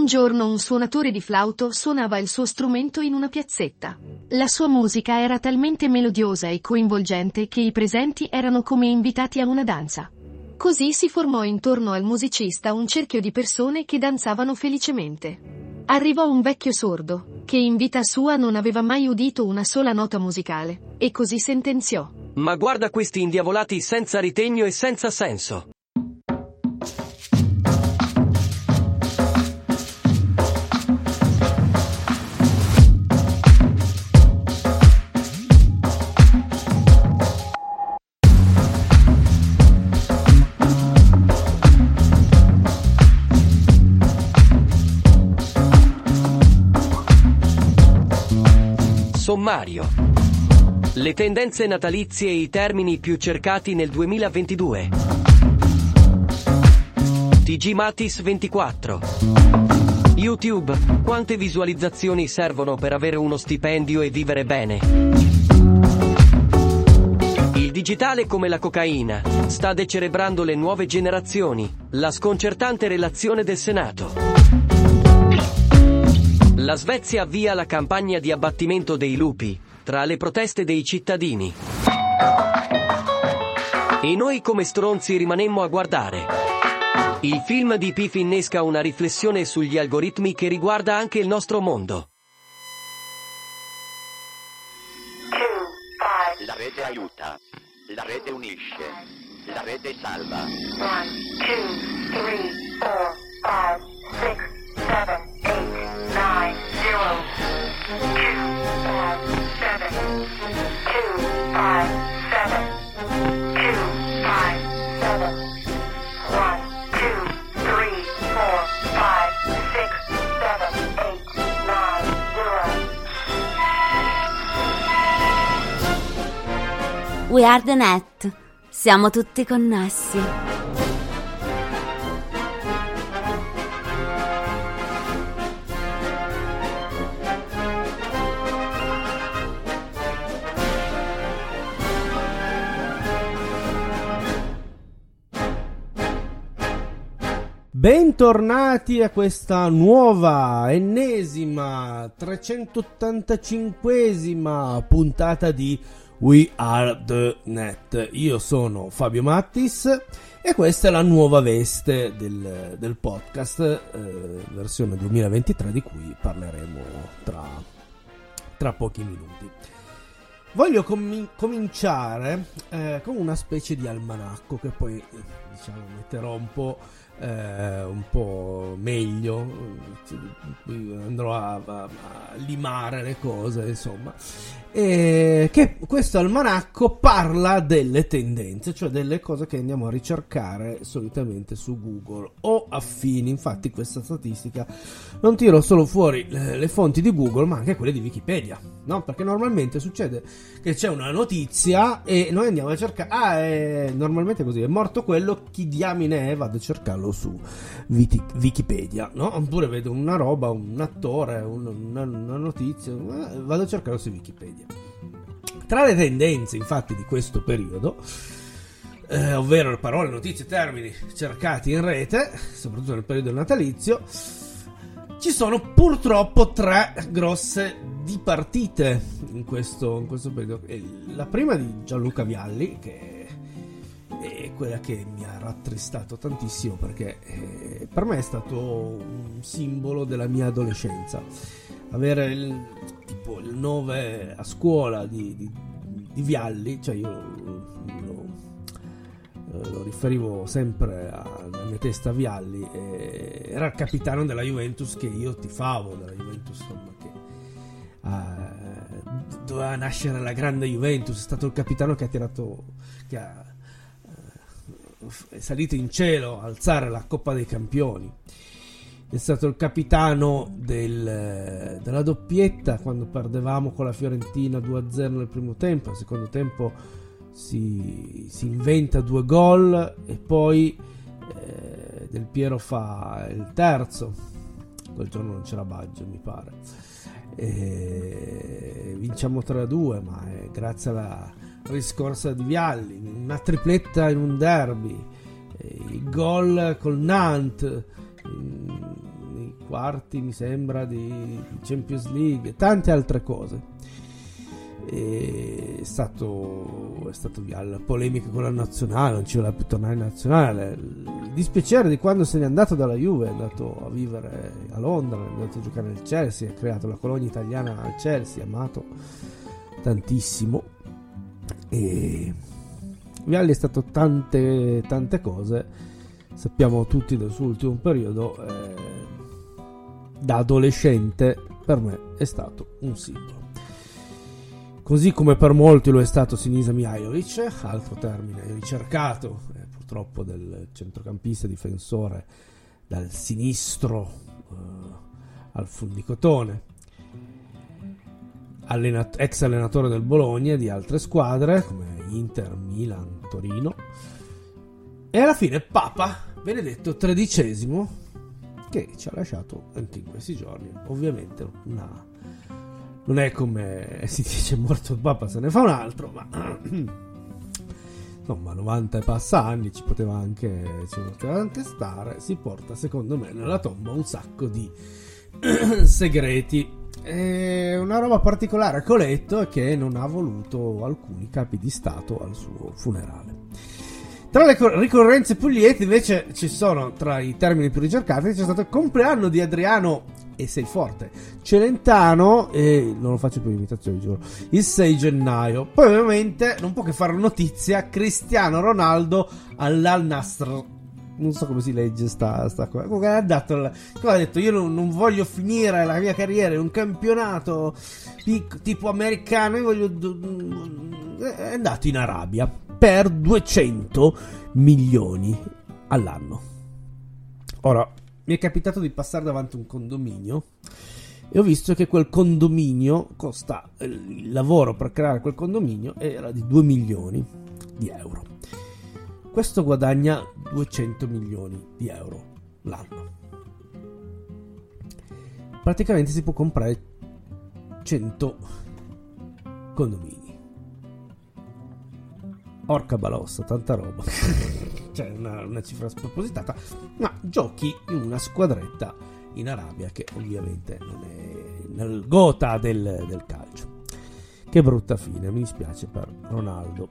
Un giorno un suonatore di flauto suonava il suo strumento in una piazzetta. La sua musica era talmente melodiosa e coinvolgente che i presenti erano come invitati a una danza. Così si formò intorno al musicista un cerchio di persone che danzavano felicemente. Arrivò un vecchio sordo, che in vita sua non aveva mai udito una sola nota musicale, e così sentenziò. Ma guarda questi indiavolati senza ritegno e senza senso. Sommario. Le tendenze natalizie e i termini più cercati nel 2022. TG Matis 24. YouTube. Quante visualizzazioni servono per avere uno stipendio e vivere bene? Il digitale come la cocaina sta decerebrando le nuove generazioni. La sconcertante relazione del Senato. La Svezia avvia la campagna di abbattimento dei lupi, tra le proteste dei cittadini. E noi come stronzi rimanemmo a guardare. Il film di Pif innesca una riflessione sugli algoritmi che riguarda anche il nostro mondo. La rete aiuta, la rete unisce, la rete salva. 1, 2, 3, 4, 5, 6, 7, 8, 9, 0. We are the net. Siamo tutti connessi. Bentornati a questa nuova, ennesima, 385esima puntata di We Are The Net. Io sono Fabio Mattis e questa è la nuova veste del, del podcast, eh, versione 2023 di cui parleremo tra, tra pochi minuti. Voglio com- cominciare eh, con una specie di almanacco che poi diciamo metterò un po' eh, un po' meglio, andrò a, a, a, limare le cose, insomma. E che questo almanacco parla delle tendenze, cioè delle cose che andiamo a ricercare solitamente su Google o affini. Infatti, questa statistica non tiro solo fuori le, fonti di Google, ma anche quelle di Wikipedia, no? Perché normalmente succede che c'è una notizia e noi andiamo a cercare. Ah, è, normalmente è così: è morto quello, chi diamine è? Vado a cercarlo su Wikipedia, no? Oppure vedo una roba, un attore, una, una notizia, eh, vado a cercarlo su Wikipedia. Tra le tendenze, infatti, di questo periodo, eh, ovvero le parole, notizie, termini cercati in rete, soprattutto nel periodo natalizio, ci sono purtroppo tre grosse dipartite in questo, in questo periodo. La prima di Gianluca Vialli, che è quella che mi ha rattristato tantissimo perché eh, per me è stato un simbolo della mia adolescenza. Avere il, tipo, il 9 a scuola di, di, di Vialli, cioè io lo, lo riferivo sempre alla mia testa a Vialli, era il capitano della Juventus che io tifavo, della Juventus insomma, che uh, doveva nascere la grande Juventus, è stato il capitano che ha tirato... Che ha, è salito in cielo alzare la Coppa dei Campioni. È stato il capitano del, della doppietta quando perdevamo con la Fiorentina 2-0 nel primo tempo. Nel secondo tempo si, si inventa due gol e poi eh, Del Piero fa il terzo. Quel giorno non c'era Baggio, mi pare. E vinciamo 3-2, ma è grazie alla riscorsa di Vialli, una tripletta in un derby, il gol col Nantes, quarti, mi sembra, di Champions League, tante altre cose. È stato, è stato via la polemica con la nazionale, non ci voleva più tornare in nazionale. Il dispiacere di quando se n'è andato dalla Juve, è andato a vivere a Londra, è andato a giocare nel Chelsea, ha creato la colonia italiana al Chelsea, amato tantissimo. E Vialli è stato tante, tante cose, sappiamo tutti del suo ultimo periodo. Eh, da adolescente per me è stato un simbolo. Così come per molti lo è stato Sinisa Mihajlovic, altro termine ricercato eh, purtroppo del centrocampista difensore dal sinistro eh, al fundicotone, Allenat- ex allenatore del Bologna e di altre squadre come Inter, Milan, Torino. E alla fine Papa Benedetto XIII che ci ha lasciato anche in questi giorni. Ovviamente una... non è come si dice morto il Papa se ne fa un altro, ma insomma 90 e passa anni ci poteva anche, ci poteva anche stare. Si porta secondo me nella tomba un sacco di segreti. E una roba particolare che ho letto è che non ha voluto alcuni capi di Stato al suo funerale. Tra le ricorrenze più invece ci sono, tra i termini più ricercati, c'è stato il compleanno di Adriano e sei forte Celentano e non lo faccio più l'imitazione giuro il 6 gennaio poi ovviamente non può che fare notizia Cristiano Ronaldo all'Al Nasr non so come si legge sta, sta cosa. Comunque ha, dato ha detto: Io non, non, voglio finire la mia carriera in un campionato tipo americano. Io voglio. È andato in Arabia per 200 milioni all'anno. Ora, mi è capitato di passare davanti a un condominio e ho visto che quel condominio costa il lavoro per creare quel condominio era di 2 milioni di euro. Questo guadagna 200 milioni di euro l'anno. Praticamente si può comprare 100 condomini. Orca balossa, tanta roba. cioè, una, una, cifra spropositata. Ma giochi in una squadretta in Arabia che ovviamente non è nel gota del, del calcio. Che brutta fine, mi dispiace per Ronaldo.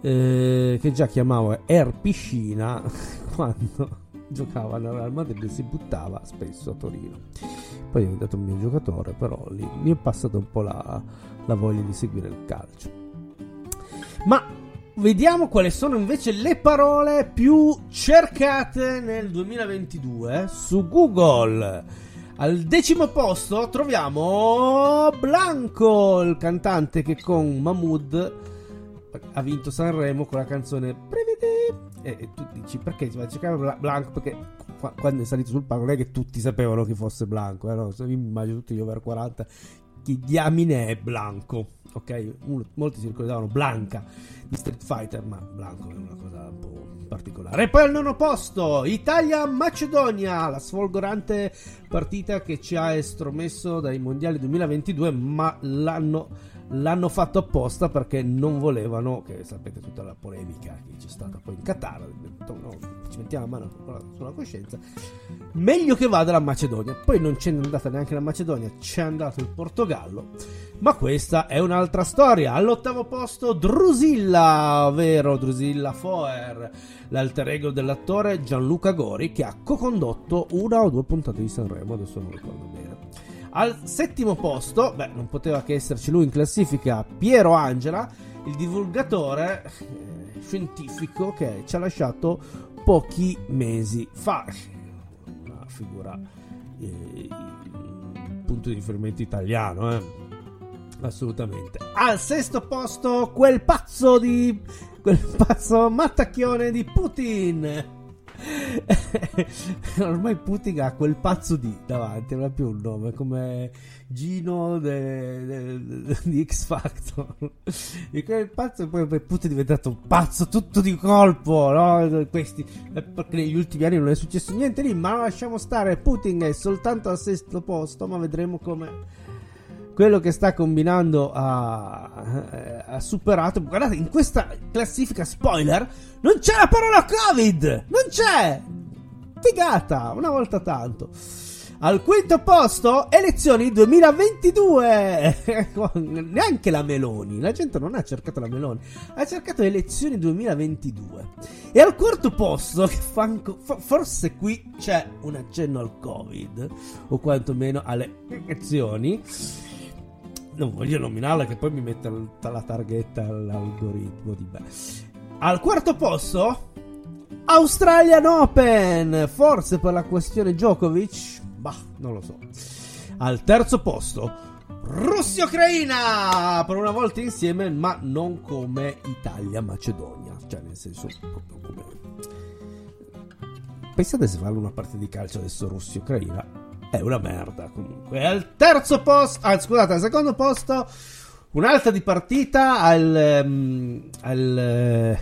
Eh, che già chiamavo Air Piscina quando giocava nel Real Madrid e si buttava spesso a Torino. Poi è diventato un mio giocatore, però lì mi è passata un po' la, la voglia di seguire il calcio. Ma Vediamo quali sono invece le parole più cercate nel 2022 su Google. Al decimo posto troviamo Blanco, il cantante che con Mahmood ha vinto Sanremo con la canzone Prevedi. E, tu dici perché si va a cercare Blanco? Perché quando è salito sul palco non è che tutti sapevano chi fosse Blanco. Eh, no? Io immagino tutti gli over 40 chi diamine è Blanco. Ok, molti si ricordavano Blanca di Street Fighter, ma Blanco è una cosa un po' particolare. E poi al nono posto, Italia-Macedonia, la sfolgorante partita che ci ha estromesso dai mondiali 2022, ma l'hanno l'hanno fatto apposta perché non volevano, che sapete tutta la polemica che c'è stata poi in Qatar, no, ci mettiamo la mano sulla coscienza, meglio che vada la Macedonia. Poi non c'è andata neanche la Macedonia, c'è andato il Portogallo. Ma questa è un'altra storia. All'ottavo posto Drusilla, ovvero Drusilla Foer, l'alter ego dell'attore Gianluca Gori che ha co-condotto una o due puntate di Sanremo, adesso non ricordo bene. Al settimo posto, beh, non poteva che esserci lui in classifica, Piero Angela, il divulgatore eh, scientifico che ci ha lasciato pochi mesi fa. Una figura, eh, punto di riferimento italiano, eh. Assolutamente. Al sesto posto, quel pazzo di. quel pazzo mattacchione di Putin Ormai Putin ha quel pazzo di davanti, non ha più un nome, come Gino de, de, de, di X Factor. E quel pazzo poi Putin è diventato un pazzo tutto di colpo, no? Questi, perché negli ultimi anni non è successo niente lì, ma lasciamo stare, Putin è soltanto al sesto posto, ma vedremo come quello che sta combinando ha, ha, superato. Guardate, in questa classifica spoiler non c'è la parola Covid! Non c'è! Figata! Una volta tanto. Al quinto posto, elezioni 2022. Neanche la Meloni. La gente non ha cercato la Meloni, ha cercato elezioni 2022. E al quarto posto, che fa, forse qui c'è un accenno al Covid, o quantomeno alle elezioni. Non voglio nominarla, che poi mi mette la targhetta all'algoritmo di beh. Al quarto posto, Australian Open. Forse per la questione Djokovic Bah, non lo so. Al terzo posto, Russia-Ucraina! Per una volta insieme, ma non come Italia-Macedonia. Cioè, nel senso, proprio come. Pensate se fare una partita di calcio adesso Russia-Ucraina? È una merda comunque. Al terzo posto, ah, scusate, al secondo posto, un'altra di partita al. Um, al eh,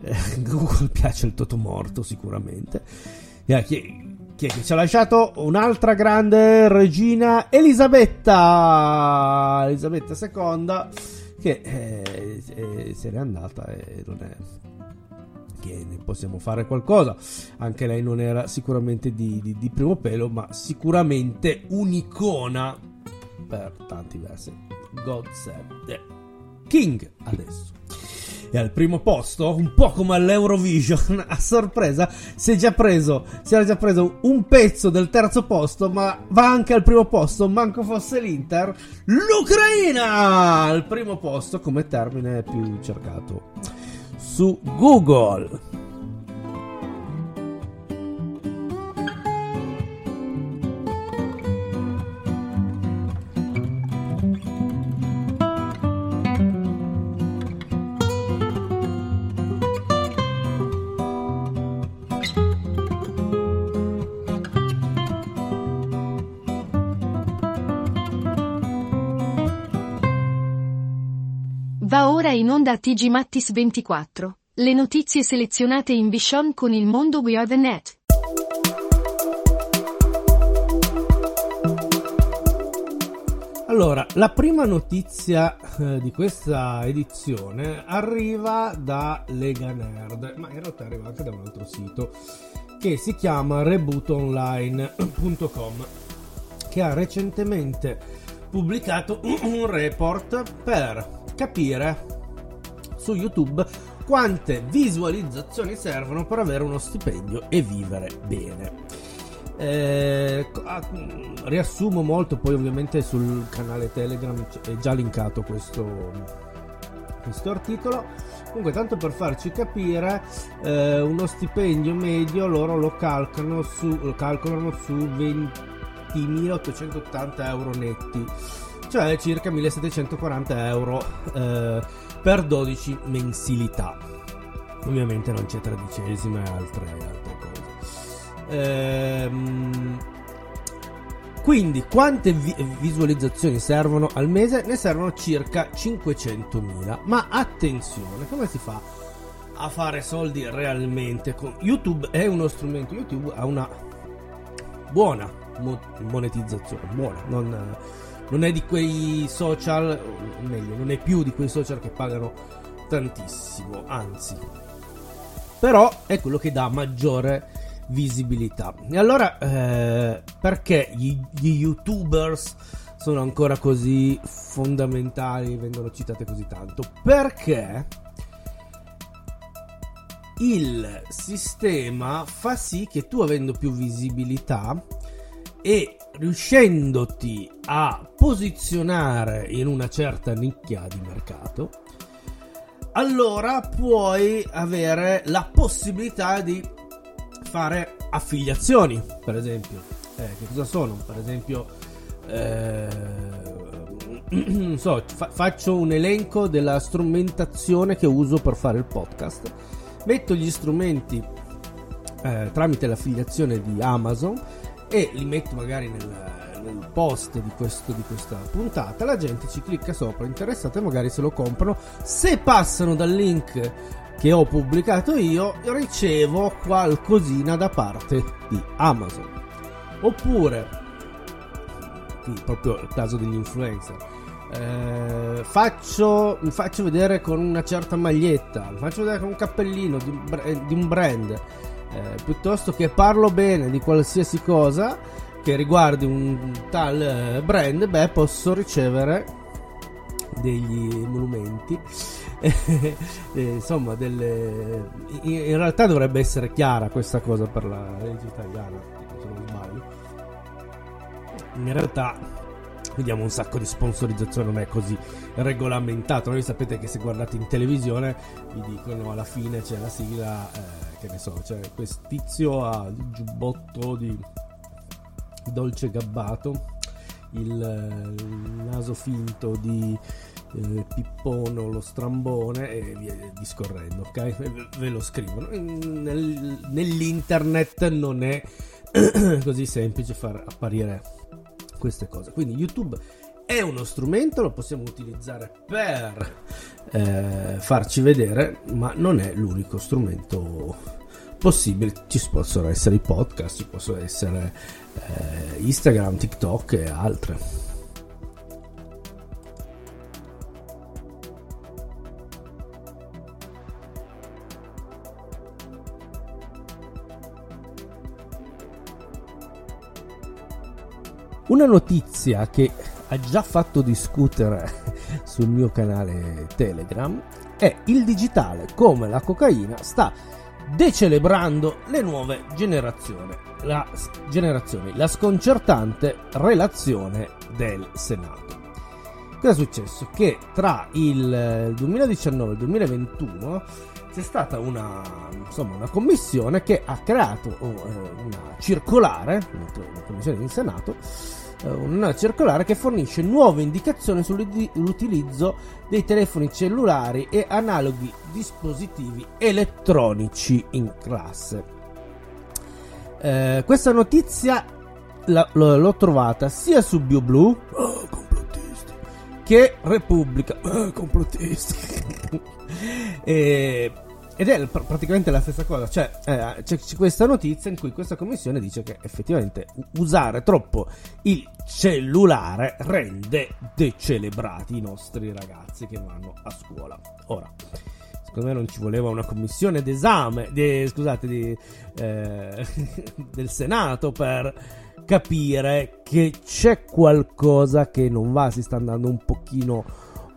Google piace il Totomorto sicuramente. Yeah, chi, chi è che ci ha lasciato un'altra grande regina Elisabetta Elisabetta II che eh, eh, se n'è andata e non è che ne possiamo fare qualcosa. Anche lei non era sicuramente di, di, di primo pelo ma sicuramente un'icona per tanti versi. God Save the King adesso. E al primo posto, un po' come all'Eurovision, a sorpresa, si già preso, si era già preso un pezzo del terzo posto, ma va anche al primo posto, manco fosse l'Inter, l'Ucraina al primo posto come termine più cercato sou Google. In onda a TG Mattis 24. Le notizie selezionate in Vision con il mondo We Are The Net. Allora, la prima notizia eh, di questa edizione arriva da Lega Nerd, ma in realtà arriva anche da un altro sito che si chiama rebootonline.com che ha recentemente pubblicato un report per capire su YouTube quante visualizzazioni servono per avere uno stipendio e vivere bene. Eh, riassumo molto, poi ovviamente sul canale Telegram è già linkato questo, questo articolo. Comunque, tanto per farci capire, eh, uno stipendio medio loro lo calcolano su, lo calcolano su 20.880 euro netti, cioè circa 1.740 euro. Eh, per 12 mensilità. Ovviamente non c'è tredicesima e altre, altre cose. Ehm, quindi quante vi- visualizzazioni servono al mese? Ne servono circa 500.000. Ma attenzione, come si fa a fare soldi realmente? Con YouTube è uno strumento, YouTube ha una buona mo- monetizzazione, buona, non non è di quei social, o meglio, non è più di quei social che pagano tantissimo, anzi. Però è quello che dà maggiore visibilità. E allora, eh, perché gli, gli youtubers sono ancora così fondamentali, vengono citate così tanto? Perché il sistema fa sì che tu avendo più visibilità e riuscendoti a posizionare in una certa nicchia di mercato, allora puoi avere la possibilità di fare affiliazioni, per esempio. Eh, che cosa sono? Per esempio, eh, non so, fa- faccio un elenco della strumentazione che uso per fare il podcast. Metto gli strumenti eh, tramite l'affiliazione di Amazon e li metto magari nel, nel post di, questo, di, questa puntata, la gente ci clicca sopra, interessata e magari se lo comprano. Se passano dal link che ho pubblicato io, ricevo qualcosina da parte di Amazon. Oppure, proprio il caso degli influencer, eh, faccio, faccio vedere con una certa maglietta, faccio vedere con un cappellino di di un brand eh, piuttosto che parlo bene di qualsiasi cosa, che riguardi un tal eh, brand, beh, posso ricevere degli emolumenti. Eh, insomma, delle... in realtà dovrebbe essere chiara questa cosa per la legge italiana. In realtà vediamo un sacco di sponsorizzazione, non è così regolamentato. Voi sapete che se guardate in televisione vi dicono alla fine c'è la sigla, eh, che ne so, c'è questo tizio ha il giubbotto di Dolce Gabbato, il, il naso finto di eh, Pippono lo strambone e via discorrendo, ok? Ve lo scrivono. Nel, nell'internet non è così semplice far apparire queste cose. Quindi YouTube è uno strumento, lo possiamo utilizzare per eh, farci vedere, ma non è l'unico strumento possibile. Ci possono essere i podcast, ci possono essere eh, Instagram, TikTok e altre. Una notizia che ha già fatto discutere sul mio canale Telegram è il digitale come la cocaina sta decelebrando le nuove generazioni. La, generazioni, la sconcertante relazione del Senato. Cosa è successo? Che tra il 2019 e il 2021 c'è stata una, insomma, una commissione che ha creato uh, una circolare, una commissione in Senato, uh, una circolare che fornisce nuove indicazioni sull'utilizzo dei telefoni cellulari e analoghi dispositivi elettronici in classe. Uh, questa notizia la, l'ho trovata sia su BioBlue oh, che Repubblica oh, complottisti e, ed è pr- praticamente la stessa cosa, cioè eh, c'è, c'è, questa notizia in cui questa commissione dice che effettivamente usare troppo il cellulare rende decelebrati i nostri ragazzi che vanno a scuola. Ora, secondo me non ci voleva una commissione d'esame, di, scusate, di, eh, del Senato per capire che c'è qualcosa che non va, si sta andando un pochino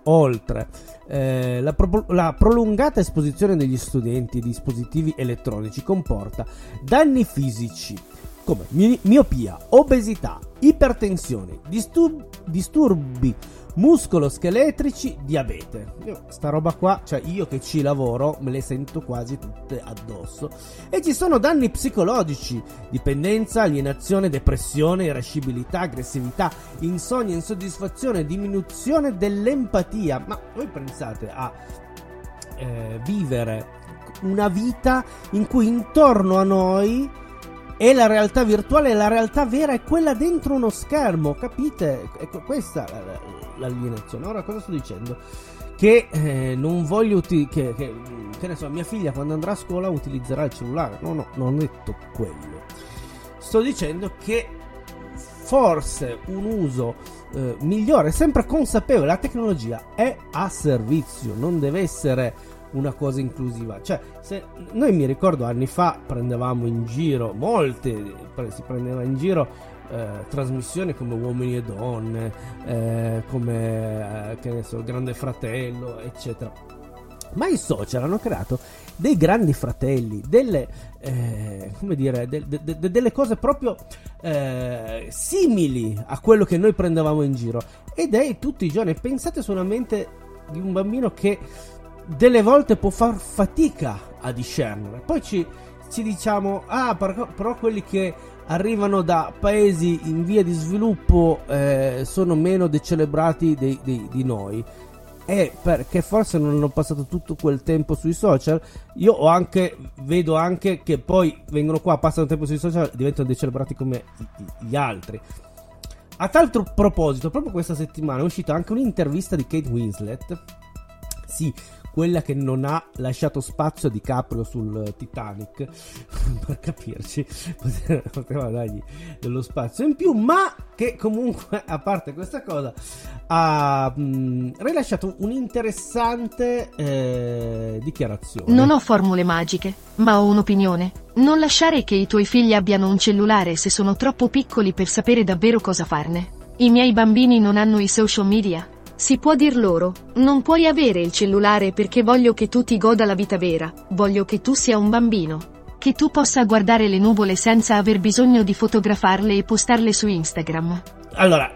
oltre. Eh, la, pro- la, prolungata esposizione degli studenti di dispositivi elettronici comporta danni fisici come mi- miopia, obesità, ipertensione, disturb- disturbi muscoloscheletrici, diabete. Io, sta roba qua, cioè io che ci lavoro, me le sento quasi tutte addosso. E ci sono danni psicologici, dipendenza, alienazione, depressione, irascibilità, aggressività, insonnia, insoddisfazione, diminuzione dell'empatia. Ma voi pensate a eh, vivere una vita in cui intorno a noi e la realtà virtuale e la realtà vera è quella dentro uno schermo, capite? Ecco, questa è l'alienazione. Ora cosa sto dicendo? Che eh, non voglio uti- che, che, che ne so, mia figlia quando andrà a scuola utilizzerà il cellulare. No, no, non ho detto quello. Sto dicendo che forse un uso eh, migliore, sempre consapevole, la tecnologia è a servizio, non deve essere una cosa inclusiva. Cioè, se noi mi ricordo anni fa prendevamo in giro, molte si prendeva in giro eh, trasmissioni come Uomini e Donne, eh, come eh, che ne so, Grande Fratello, eccetera. Ma i social hanno creato dei grandi fratelli, delle, eh, come dire, de, de, de, delle cose proprio eh, simili a quello che noi prendevamo in giro. Ed è tutti i giorni. Pensate solamente di un bambino che delle volte può far fatica a discernere. Poi ci, ci diciamo, ah, però, quelli che arrivano da paesi in via di sviluppo eh, sono meno decelebrati dei, dei, di noi. E perché forse non hanno passato tutto quel tempo sui social. Io anche, vedo anche che poi vengono qua, passano tempo sui social diventano decelebrati come gli altri. A tal proposito, proprio questa settimana è uscita anche un'intervista di Kate Winslet. Sì, quella che non ha lasciato spazio a DiCaprio sul Titanic, per capirci, poteva dargli dello spazio in più, ma che comunque, a parte questa cosa, ha mh, rilasciato un'interessante eh, dichiarazione. Non ho formule magiche, ma ho un'opinione. Non lasciare che i tuoi figli abbiano un cellulare se sono troppo piccoli per sapere davvero cosa farne. I miei bambini non hanno i social media. Si può dir loro, non puoi avere il cellulare perché voglio che tu ti goda la vita vera, voglio che tu sia un bambino. Che tu possa guardare le nuvole senza aver bisogno di fotografarle e postarle su Instagram. Allora,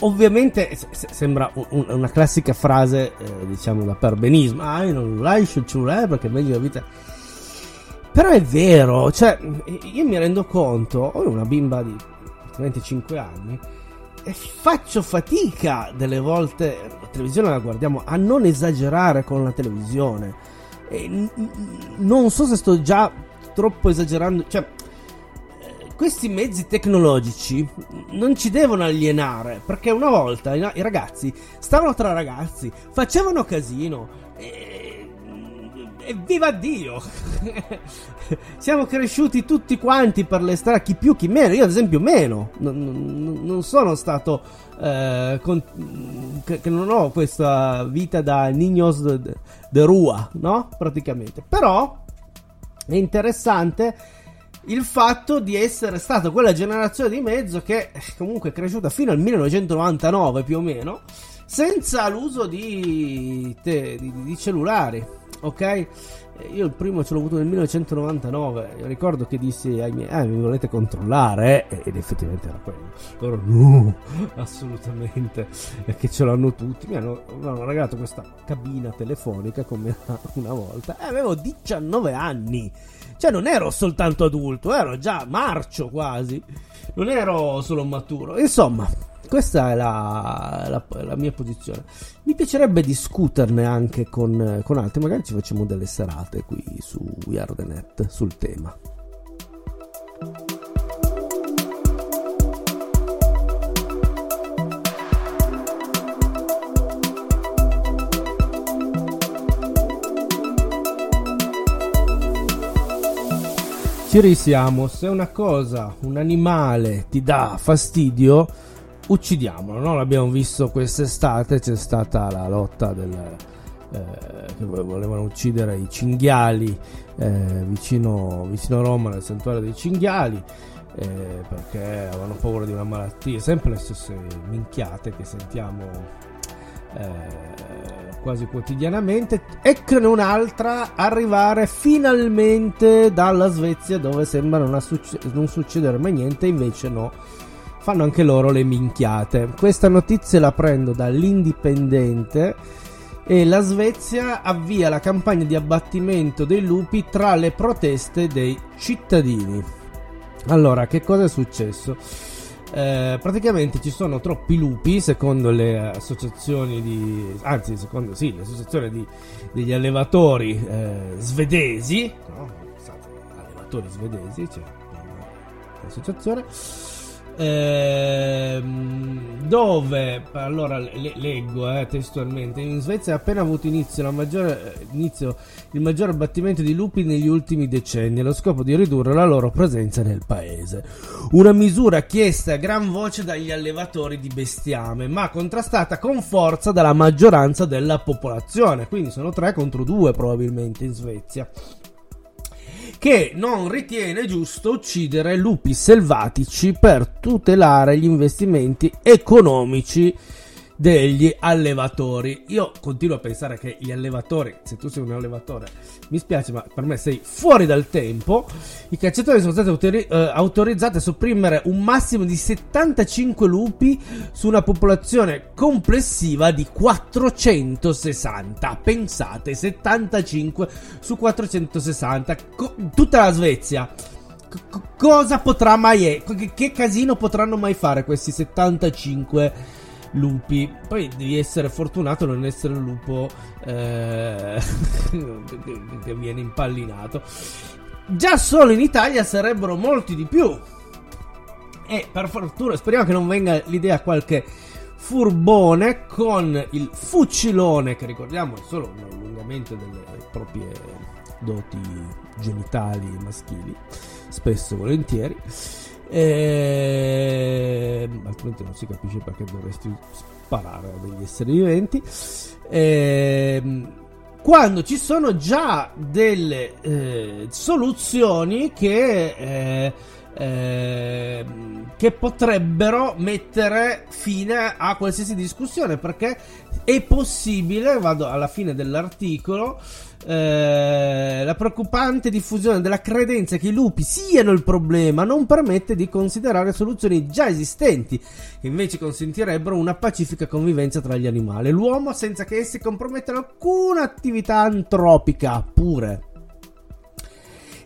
ovviamente se- se- sembra un- un- una classica frase, eh, diciamo, da perbenismo. Ah, io non lascio il cellulare perché è meglio la vita. Però è vero, cioè, io mi rendo conto, ho una bimba di 25 anni faccio fatica delle volte, la televisione la guardiamo, a non esagerare con la televisione. E non so se sto già troppo esagerando, cioè eh, questi mezzi tecnologici non ci devono alienare perché una volta i, ragazzi stavano tra ragazzi, facevano casino viva Dio! Siamo cresciuti tutti quanti per le strade, chi più chi meno. Io, ad esempio, meno. Non, non- sono stato. eh, con- che, che non ho questa vita da niños de, de- rua, no? Praticamente. Però è interessante il fatto di essere stata quella generazione di mezzo che eh, comunque è cresciuta fino al 1999 più o meno senza l'uso di, te- di- di cellulari ok? Eh, io il primo ce l'ho avuto nel 1999 io ricordo che dissi ai miei eh mi volete controllare? Eh?" ed effettivamente era quello. Loro no assolutamente. Perché ce l'hanno tutti. Mi hanno, mi hanno regalato questa cabina telefonica come una volta. E avevo 19 anni. Cioè non ero soltanto adulto, ero già marcio quasi. Non ero solo maturo. Insomma, questa è la, la- la mia posizione. Mi piacerebbe discuterne anche con, con altri. Magari ci facciamo delle serate qui su We Are The Net sul tema. Ci risiamo, se una cosa, un animale ti dà fastidio, uccidiamolo, no? L'abbiamo visto quest'estate, c'è stata la lotta del, eh, che volevano uccidere i cinghiali eh, vicino, vicino a Roma, nel santuario dei cinghiali, eh, perché avevano paura di una malattia, sempre le stesse minchiate che sentiamo eh, quasi quotidianamente. Eccone un'altra arrivare finalmente dalla Svezia dove sembra non, succe- non succedere mai niente invece no fanno anche loro le minchiate questa notizia la prendo dall'Indipendente e la Svezia avvia la campagna di abbattimento dei lupi tra le proteste dei cittadini allora che cosa è successo? Eh, praticamente ci sono troppi lupi secondo le associazioni di anzi secondo sì l'associazione di, degli allevatori eh, svedesi no? Allevatori svedesi c'è un'associazione ehm, dove allora le- leggo eh, testualmente in Svezia ha appena avuto inizio, maggiore, eh, inizio il maggiore abbattimento di lupi negli ultimi decenni allo scopo di ridurre la loro presenza nel paese una misura chiesta a gran voce dagli allevatori di bestiame, ma contrastata con forza dalla maggioranza della popolazione. Quindi sono tre contro due probabilmente in Svezia. Che non ritiene giusto uccidere lupi selvatici per tutelare gli investimenti economici degli allevatori. Io continuo a pensare che gli allevatori, se tu sei un allevatore, mi spiace, ma per me sei fuori dal tempo. I cacciatori sono stati autori- eh, autorizzati a sopprimere un massimo di 75 lupi su una popolazione complessiva di 460. Pensate, 75 su 460. Co- tutta la Svezia. C- cosa potrà mai... e- che, che casino potranno mai fare questi 75 lupi. Poi devi essere fortunato a non essere un lupo eh, che- che viene impallinato. Già solo in Italia sarebbero molti di più. E per fortuna, speriamo che non venga l'idea qualche furbone con il fucilone, che ricordiamo è solo un allungamento delle proprie doti genitali maschili, spesso e volentieri. E... altrimenti non si capisce perché dovresti sparare a degli esseri viventi. Ehm, quando ci sono già delle eh, soluzioni che, eh, eh, che potrebbero mettere fine a qualsiasi discussione perché è possibile, vado alla fine dell'articolo, eh, la preoccupante diffusione della credenza che i lupi siano il problema non permette di considerare soluzioni già esistenti, che invece consentirebbero una pacifica convivenza tra gli animali e l'uomo senza che essi compromettano alcuna attività antropica pure.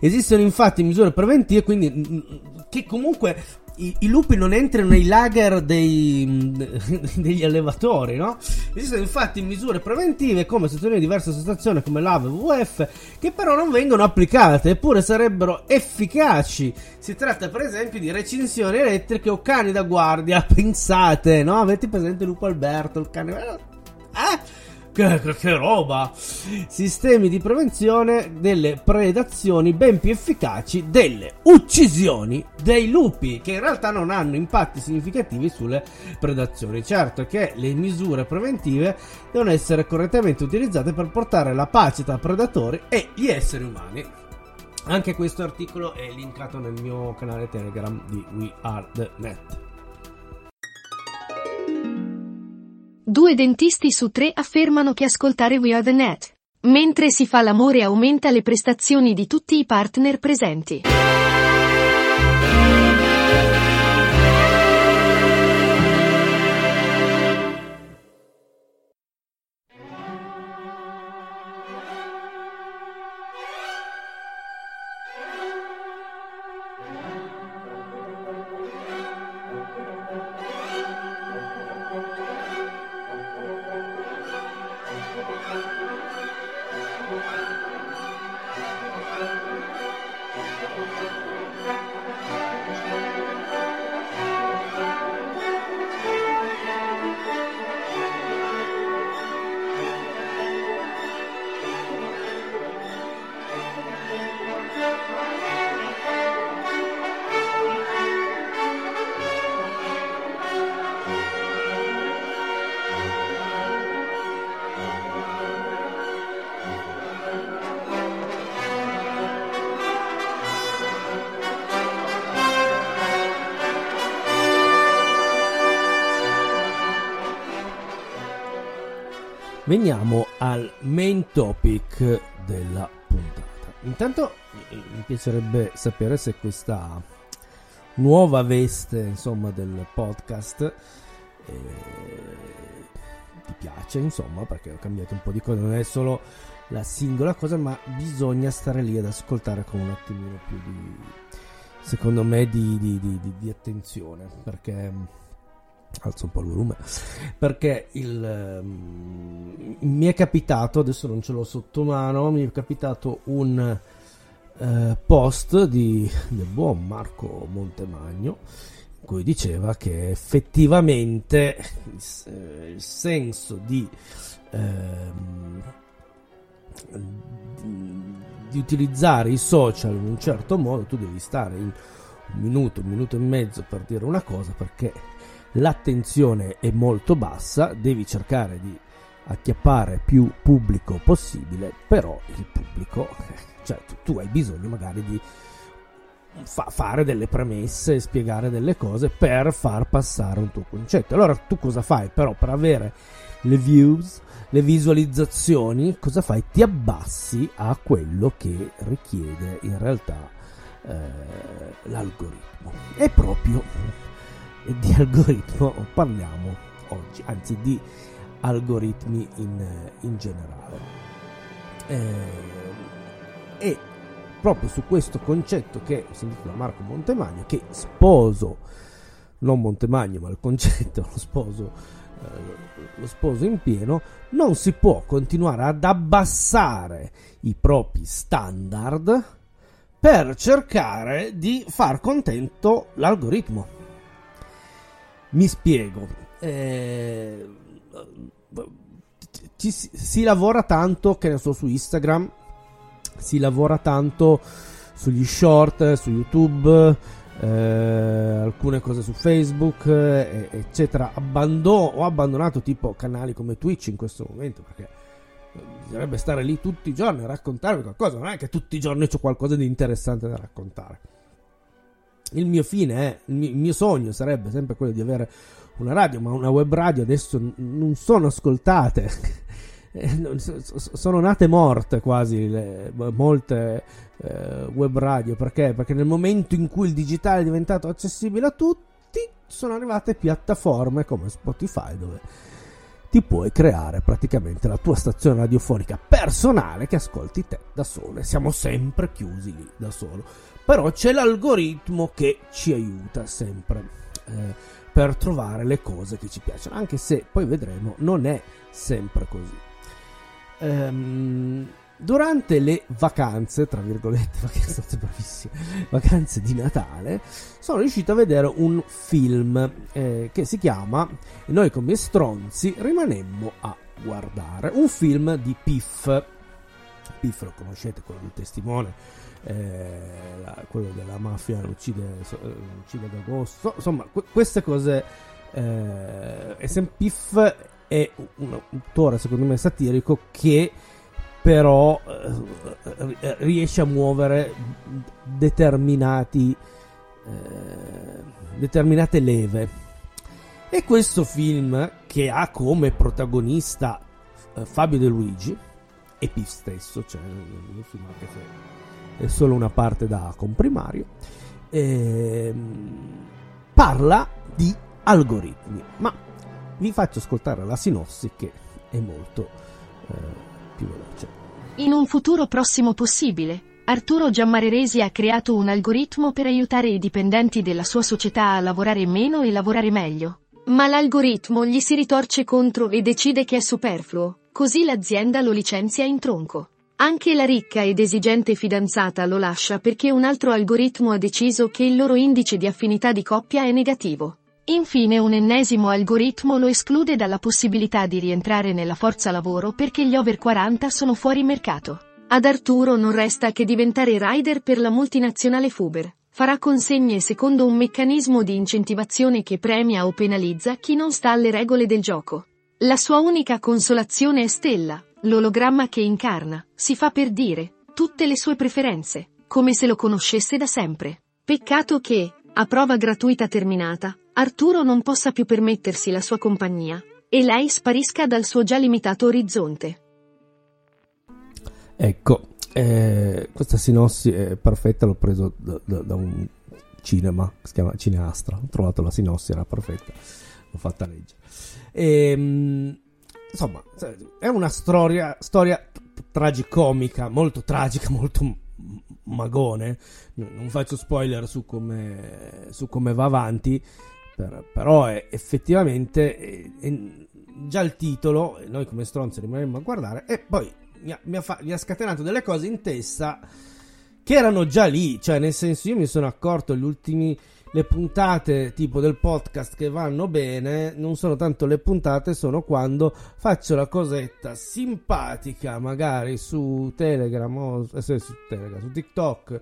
Esistono infatti misure preventive, quindi che comunque i, i, lupi non entrano nei lager dei, degli allevatori, no? Esistono infatti misure preventive come sostenere diverse associazioni come l'AVE e WWF che però non vengono applicate, eppure sarebbero efficaci. Si tratta per esempio di recinzioni elettriche o cani da guardia, pensate, no? Avete presente Lupo Alberto, il cane... Eh? Che, che, che, roba! Sistemi di prevenzione delle predazioni ben più efficaci delle uccisioni dei lupi, che in realtà non hanno impatti significativi sulle predazioni. Certo che le misure preventive devono essere correttamente utilizzate per portare la pace tra predatori e gli esseri umani. Anche questo articolo è linkato nel mio canale Telegram di We Are The Net. Due dentisti su tre affermano che ascoltare We Are The Net, mentre si fa l'amore aumenta le prestazioni di tutti i partner presenti. Veniamo al main topic della puntata. Intanto eh, mi piacerebbe sapere se questa nuova veste, insomma, del podcast eh, ti piace, insomma, perché ho cambiato un po' di cose, non è solo la singola cosa, ma bisogna stare lì ad ascoltare con un attimino più di, secondo me, di, di, di, di attenzione, perché alzo un po' il volume. Perché il, um, mi è capitato adesso non ce l'ho sotto mano mi è capitato un uh, post di, del buon Marco Montemagno in cui diceva che effettivamente il, il senso di, uh, di utilizzare i social in un certo modo tu devi stare in un minuto un minuto e mezzo per dire una cosa perché l'attenzione è molto bassa, devi cercare di acchiappare più pubblico possibile, però il pubblico, cioè tu, tu hai bisogno magari di fa- fare delle premesse, spiegare delle cose per far passare un tuo concetto. Allora tu cosa fai però per avere le views, le visualizzazioni, cosa fai? Ti abbassi a quello che richiede in realtà eh, l'algoritmo. È proprio di algoritmo parliamo oggi, anzi di algoritmi in, in generale. Eh, e proprio su questo concetto che ho sentito da Marco Montemagno, che sposo, non Montemagno ma il concetto, lo sposo, eh, lo sposo in pieno, non si può continuare ad abbassare i propri standard per cercare di far contento l'algoritmo. Mi spiego. Eh, ci, si lavora tanto, che ne so, su Instagram, si lavora tanto sugli short, su YouTube, eh, alcune cose su Facebook, eh, eccetera. Abbando- ho abbandonato tipo canali come Twitch in questo momento perché bisognerebbe stare lì tutti i giorni a raccontarvi qualcosa. Non è che tutti i giorni ho qualcosa di interessante da raccontare. Il mio fine è, il mio, sogno sarebbe sempre quello di avere una radio, ma una web radio adesso non sono ascoltate. Eh, sono nate morte quasi le, molte eh, web radio perché? perché nel momento in cui il digitale è diventato accessibile a tutti sono arrivate piattaforme come Spotify dove ti puoi creare praticamente la tua stazione radiofonica personale che ascolti te da solo. E siamo sempre chiusi lì da solo. Però c'è l'algoritmo che ci aiuta sempre eh, per trovare le cose che ci piacciono anche se poi vedremo non è sempre così. Ehm, durante le vacanze, tra virgolette, vacanze bravissime, vacanze di Natale, sono riuscito a vedere un film eh, che si chiama Noi come stronzi rimanemmo a guardare. Un film di Piff. Piff lo conoscete, quello del testimone, eh, quello della mafia, uccide, eh, uccide d'agosto. Insomma, que- queste cose. Eh, Piff è un autore, secondo me, satirico che però eh, eh, riesce a muovere determinati eh, determinate leve. E questo film che ha come protagonista eh, Fabio De Luigi e Piff stesso cioè il film anche se è solo una parte da comprimario ehm, parla di algoritmi. Ma vi faccio ascoltare la sinossi che è molto più veloce. In un futuro prossimo possibile, Arturo Giammareresi ha creato un algoritmo per aiutare i dipendenti della sua società a lavorare meno e lavorare meglio. Ma l'algoritmo gli si ritorce contro e decide che è superfluo, così l'azienda lo licenzia in tronco. Anche la ricca ed esigente fidanzata lo lascia perché un altro algoritmo ha deciso che il loro indice di affinità di coppia è negativo. Infine un ennesimo algoritmo lo esclude dalla possibilità di rientrare nella forza lavoro perché gli over 40 sono fuori mercato. Ad Arturo non resta che diventare rider per la multinazionale Fuber. Farà consegne secondo un meccanismo di incentivazione che premia o penalizza chi non sta alle regole del gioco. La sua unica consolazione è Stella, l'ologramma che incarna, si fa per dire, tutte le sue preferenze, come se lo conoscesse da sempre. Peccato che, a prova gratuita terminata, Arturo non possa più permettersi la sua compagnia, e lei sparisca dal suo già limitato orizzonte. Ecco, eh, questa sinossi è perfetta, l'ho preso da, da, da, un cinema, si chiama Cineastra, ho trovato la sinossi, era perfetta, l'ho fatta leggere. E, ehm, insomma, è una storia, storia tragicomica, molto tragica, molto magone, non faccio spoiler su come, su come va avanti, per, però è, effettivamente è, è, già il titolo, noi come stronzi rimanemmo a guardare, e poi mi ha, mi, ha fa, mi ha, scatenato delle cose in testa che erano già lì, cioè nel senso io mi sono accorto gli ultimi le puntate tipo del podcast che vanno bene non sono tanto le puntate, sono quando faccio la cosetta simpatica magari su Telegram o eh, su, Telegram, su TikTok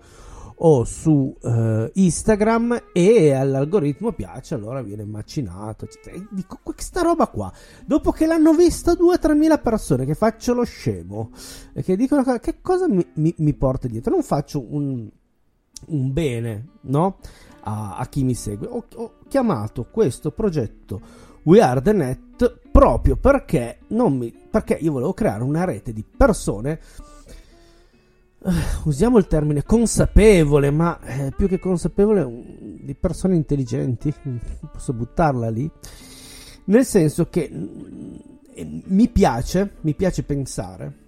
o su uh, Instagram e all'algoritmo piace, allora viene macinato. E dico, questa roba qua, dopo che l'hanno vista 2-3 mila persone che faccio lo scemo e che dicono che cosa mi, mi, mi porta dietro, non faccio un, un bene, no? A, a chi mi segue. Ho, ho, chiamato questo progetto We Are The Net proprio perché, mi, perché io volevo creare una rete di persone. Uh, usiamo il termine consapevole, ma eh, più che consapevole, um, di persone intelligenti. Posso buttarla lì. Nel senso che mm, mi piace, mi piace pensare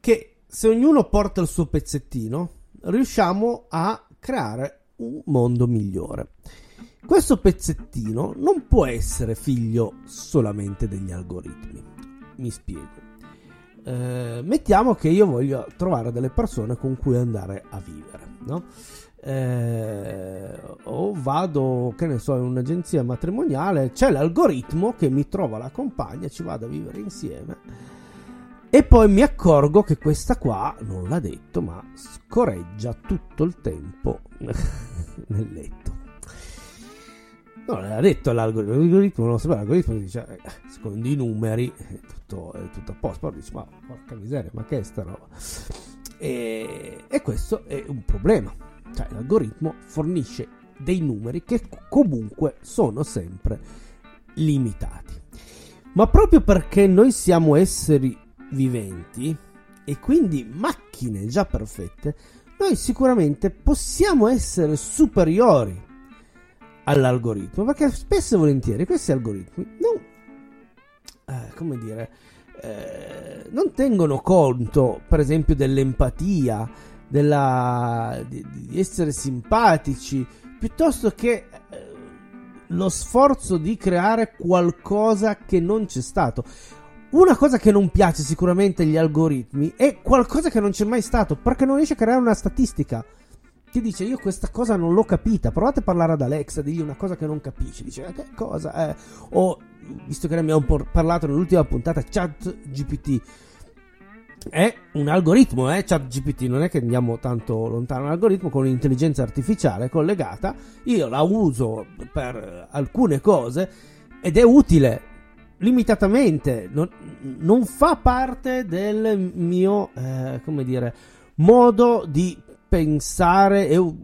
che se ognuno porta il suo pezzettino, riusciamo a creare un mondo migliore. Questo pezzettino non può essere figlio solamente degli algoritmi. Mi spiego. Eh, mettiamo che io voglio trovare delle persone con cui andare a vivere, no? Eh, o vado, che ne so, in un'agenzia matrimoniale, c'è l'algoritmo che mi trova la compagna, ci vado a vivere insieme E poi mi accorgo che questa qua, non l'ha detto, ma scorreggia tutto il tempo nel letto. No, l'ha detto l'algoritmo, l'algoritmo non lo sapeva, l'algoritmo dice, eh, secondo i numeri è tutto, è tutto a posto, poi dice, ma porca miseria, ma che è sta roba? E, e questo è un problema, cioè l'algoritmo fornisce dei numeri che comunque sono sempre limitati. Ma proprio perché noi siamo esseri viventi e quindi macchine già perfette, noi sicuramente possiamo essere superiori all'algoritmo, perché spesso e volentieri questi algoritmi non, eh, come dire, eh, non tengono conto, per esempio, dell'empatia, della, di, di essere simpatici, piuttosto che eh, lo sforzo di creare qualcosa che non c'è stato. Una cosa che non piace sicuramente agli algoritmi è qualcosa che non c'è mai stato, perché non riesce a creare una statistica. Ti dice io questa cosa non l'ho capita, provate a parlare ad Alexa, digli una cosa che non capisci, dice eh, che cosa? Eh. O, visto che ne abbiamo parlato nell'ultima puntata, chat GPT è un algoritmo, eh? ChatGPT non è che andiamo tanto lontano, è un algoritmo con un'intelligenza artificiale collegata, io la uso per alcune cose ed è utile limitatamente, non, non fa parte del mio, eh, come dire, modo di pensare e,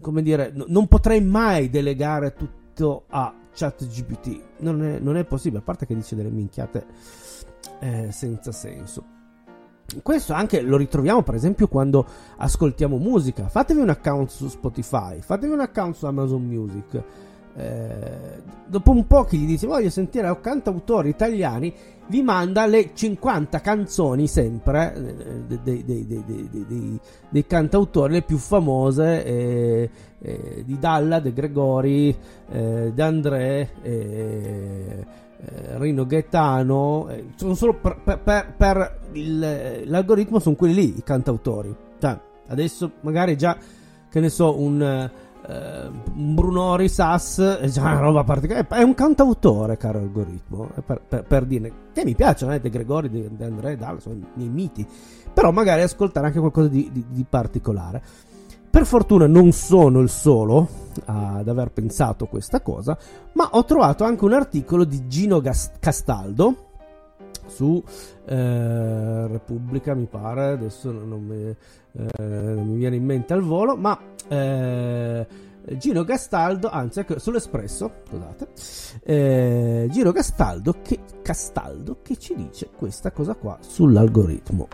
come dire, non potrei mai delegare tutto a ChatGPT, non è, non è possibile, a parte che dice delle minchiate eh, senza senso questo anche lo ritroviamo per esempio quando ascoltiamo musica. Fatevi un account su Spotify, fatevi un account su Amazon Music. Eh, dopo un po' che gli dice voglio sentire cantautori italiani, vi manda le 50 canzoni sempre eh, dei, dei, dei, dei, cantautori le più famose eh, eh, di Dalla, De Gregori, eh, De André Rino Gaetano, sono solo per, per, per il, l'algoritmo sono quelli lì, i cantautori. Cioè, adesso magari già, che ne so, un, eh, un Brunori Sass è già una roba particolare. È un cantautore, caro algoritmo, per, per, per dire che mi piacciono, eh, De Gregori, De, De André, Dalla, sono i miei miti. Però magari ascoltare anche qualcosa di, di, di particolare. Per fortuna non sono il solo ad aver pensato questa cosa, ma ho trovato anche un articolo di Gino Castaldo su eh, Repubblica, mi pare, adesso non mi, eh, non mi, viene in mente al volo, ma eh, Gino Castaldo, anzi sull'Espresso, scusate, eh, Gino Castaldo che, Castaldo che ci dice questa cosa qua sull'algoritmo.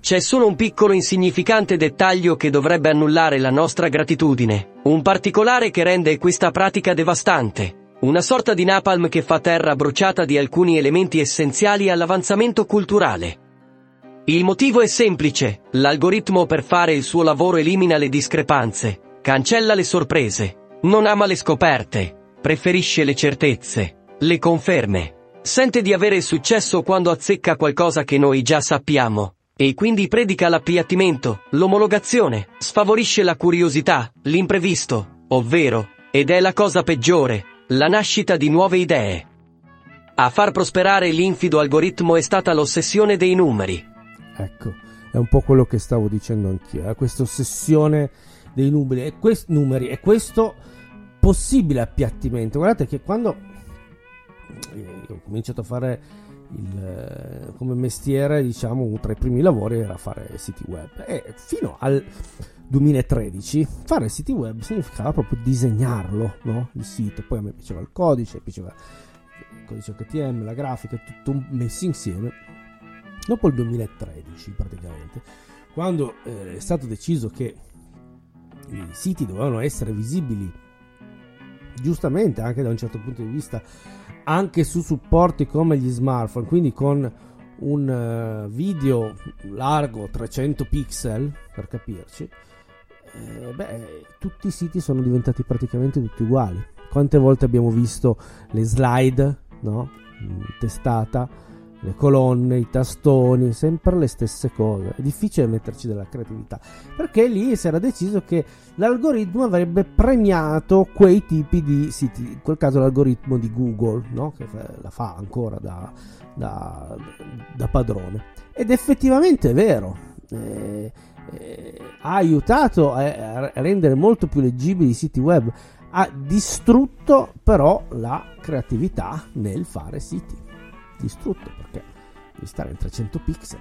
C'è solo un piccolo insignificante dettaglio che dovrebbe annullare la nostra gratitudine, un particolare che rende questa pratica devastante, una sorta di napalm che fa terra bruciata di alcuni elementi essenziali all'avanzamento culturale. Il motivo è semplice, l'algoritmo per fare il suo lavoro elimina le discrepanze, cancella le sorprese, non ama le scoperte, preferisce le certezze, le conferme. Sente di avere successo quando azzecca qualcosa che noi già sappiamo e quindi predica l'appiattimento, l'omologazione, sfavorisce la curiosità, l'imprevisto, ovvero, ed è la cosa peggiore, la nascita di nuove idee. A far prosperare l'infido algoritmo è stata l'ossessione dei numeri. Ecco, è un po' quello che stavo dicendo anch'io, eh? questa ossessione dei numeri e, quest- numeri e questo possibile appiattimento. Guardate che quando ho cominciato a fare il, eh, come mestiere, diciamo, tra i primi lavori era fare siti web. E fino al 2013 fare siti web significava proprio disegnarlo, no? Il sito. Poi a me piaceva il codice, piaceva il codice HTML, la grafica, tutto messo insieme. Dopo il 2013, praticamente, quando eh, è stato deciso che i siti dovevano essere visibili giustamente anche da un certo punto di vista anche su supporti come gli smartphone, quindi con un eh, video largo 300 pixel per capirci, eh, beh, tutti i siti sono diventati praticamente tutti uguali. Quante volte abbiamo visto le slide, no? In testata, le colonne, i tastoni, sempre le stesse cose. È difficile metterci della creatività perché lì si era deciso che l'algoritmo avrebbe premiato quei tipi di siti, in quel caso l'algoritmo di Google, no? che la fa ancora da, da, da padrone. Ed effettivamente è vero. Eh, eh, ha aiutato a, a rendere molto più leggibili i siti web, ha distrutto però la creatività nel fare siti. Distrutto perché devi stare in 300 pixel.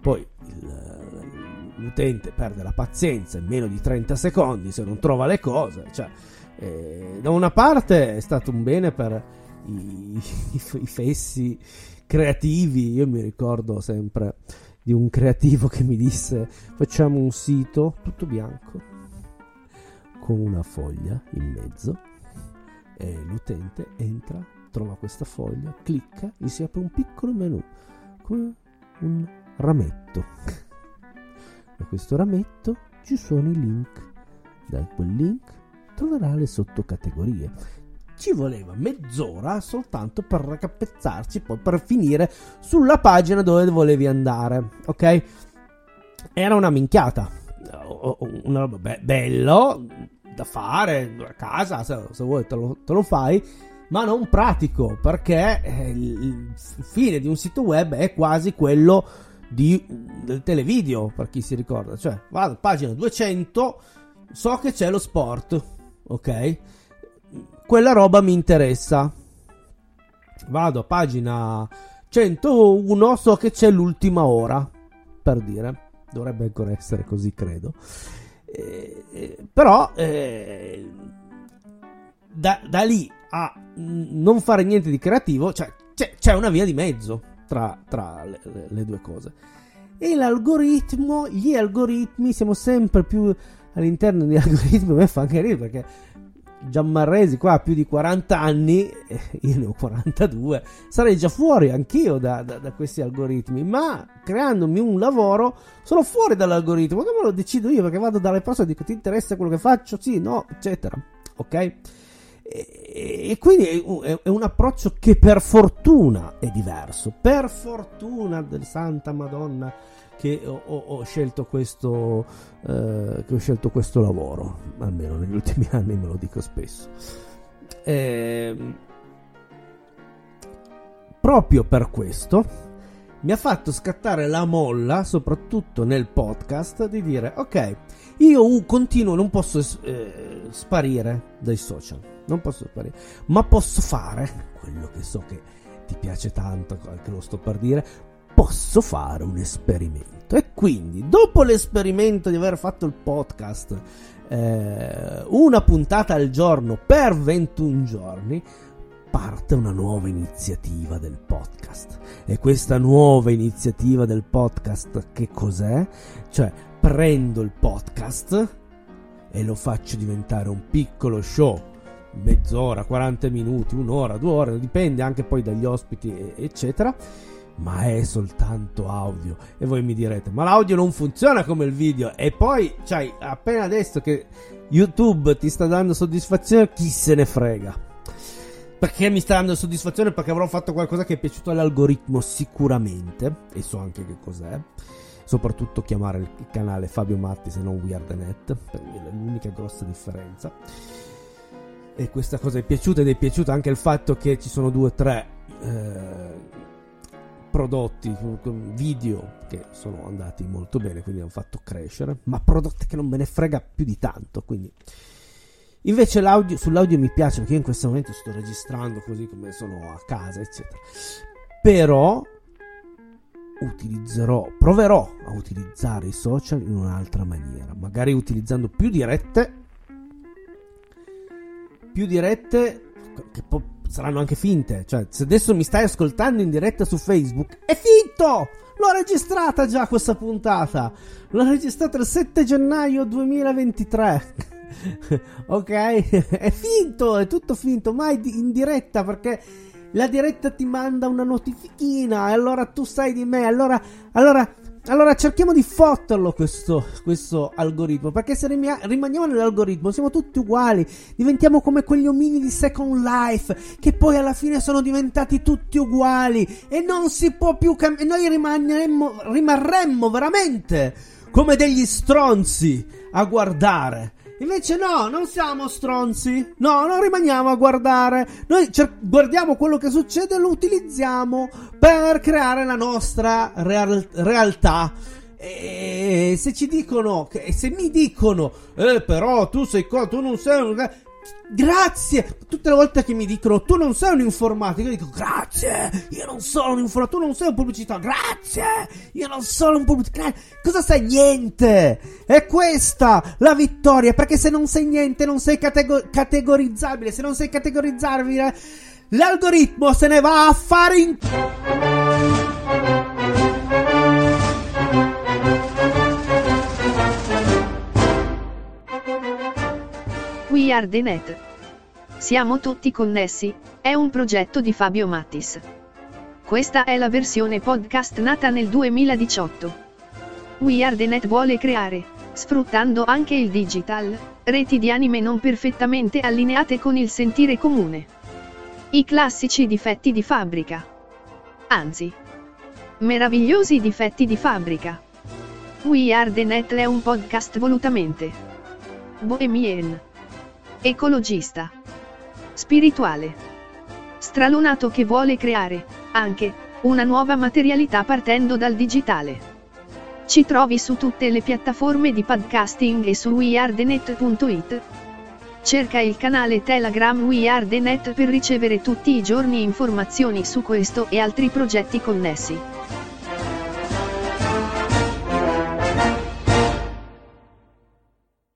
Poi il, l'utente perde la pazienza in meno di 30 secondi se non trova le cose. Cioè, eh, da una parte è stato un bene per i, i, i fessi creativi. Io mi ricordo sempre di un creativo che mi disse facciamo un sito tutto bianco con una foglia in mezzo e l'utente entra, trova questa foglia, clicca e si apre un piccolo menu come un rametto. Da questo rametto ci sono i link. Da quel link troverà le sottocategorie ci voleva mezz'ora soltanto per raccapezzarci, poi per finire sulla pagina dove volevi andare, ok? Era una minchiata, una roba be- bello da fare a casa, se, se vuoi te lo, te lo, fai, ma non pratico, perché eh, il fine di un sito web è quasi quello di, del televideo, per chi si ricorda, cioè vado pagina 200, so che c'è lo sport, ok? Quella roba mi interessa. Vado a pagina 101, so che c'è l'ultima ora, per dire. Dovrebbe ancora essere così, credo. Eh, eh, però eh, da, da, lì a non fare niente di creativo, cioè c'è, c'è una via di mezzo tra, tra le, le, due cose. E l'algoritmo, gli algoritmi, siamo sempre più all'interno di algoritmi, a me fa anche ridere perché Giammarresi qua ha più di 40 anni, io ne ho 42, sarei già fuori anch'io da, da, da, questi algoritmi, ma creandomi un lavoro sono fuori dall'algoritmo, come lo decido io perché vado dalle persone e dico ti interessa quello che faccio? Sì, no, eccetera, ok? E, quindi è, è un approccio che per fortuna è diverso, per fortuna del Santa Madonna che ho, ho, scelto questo, eh, che ho scelto questo lavoro, almeno negli ultimi anni me lo dico spesso. Eh, proprio per questo mi ha fatto scattare la molla, soprattutto nel podcast, di dire ok, io continuo, non posso eh, sparire dai social, non posso sparire, ma posso fare quello che so che ti piace tanto, che lo sto per dire, posso fare un esperimento. E quindi, dopo l'esperimento di aver fatto il podcast, eh, una puntata al giorno per 21 giorni, parte una nuova iniziativa del podcast. E questa nuova iniziativa del podcast che cos'è? Cioè, prendo il podcast e lo faccio diventare un piccolo show mezz'ora, 40 minuti, un'ora, due ore, dipende anche poi dagli ospiti, eccetera ma è soltanto audio. E voi mi direte, ma l'audio non funziona come il video. E poi, cioè, appena adesso che YouTube ti sta dando soddisfazione, chi se ne frega. Perché mi sta dando soddisfazione? Perché avrò fatto qualcosa che è piaciuto all'algoritmo sicuramente. E so anche che cos'è. Soprattutto chiamare il canale Fabio Matti se non WeirdNet. È l'unica grossa differenza. E questa cosa è piaciuta ed è piaciuto anche il fatto che ci sono due o tre eh, prodotti, video che sono andati molto bene, quindi hanno fatto crescere, ma prodotti che non me ne frega più di tanto, quindi... Invece l'audio, sull'audio mi piace perché io in questo momento sto registrando così come sono a casa, eccetera. Però utilizzerò, proverò a utilizzare i social in un'altra maniera, magari utilizzando più dirette, più dirette che po- saranno anche finte. Cioè, se adesso mi stai ascoltando in diretta su Facebook, è finto! L'ho registrata già questa puntata. L'ho registrata il 7 gennaio 2023. ok? È finto, è tutto finto, mai in diretta perché la diretta ti manda una notifichina e allora tu sai di me. Allora, allora allora cerchiamo di fotterlo questo, questo algoritmo, perché se rimaniamo nell'algoritmo siamo tutti uguali, diventiamo come quegli omini di Second Life, che poi alla fine sono diventati tutti uguali e non si può più cambiare, noi rimarremmo veramente come degli stronzi a guardare. Invece no, non siamo stronzi. No, non rimaniamo a guardare. Noi cer- guardiamo quello che succede e lo utilizziamo per creare la nostra real- realtà. E se ci dicono, se mi dicono, eh, però tu sei qua, tu non sei un Grazie! Tutte le volte che mi dicono tu non sei un informatico, io dico grazie! Io non sono un informatico, tu non sei un pubblicità, grazie! Io non sono un pubblicità, cosa sai? Niente! È questa la vittoria, perché se non sei niente non sei catego- categorizzabile, se non sei categorizzabile l'algoritmo se ne va a fare in... We are the net. Siamo tutti connessi, è un progetto di Fabio Mattis. Questa è la versione podcast nata nel 2018. We are the net vuole creare, sfruttando anche il digital, reti di anime non perfettamente allineate con il sentire comune. I classici difetti di fabbrica. Anzi, meravigliosi difetti di fabbrica. We are the net è un podcast volutamente bohemien ecologista, spirituale, stralunato che vuole creare, anche, una nuova materialità partendo dal digitale. Ci trovi su tutte le piattaforme di podcasting e su weardenet.it. Cerca il canale Telegram WeAreTheNet per ricevere tutti i giorni informazioni su questo e altri progetti connessi.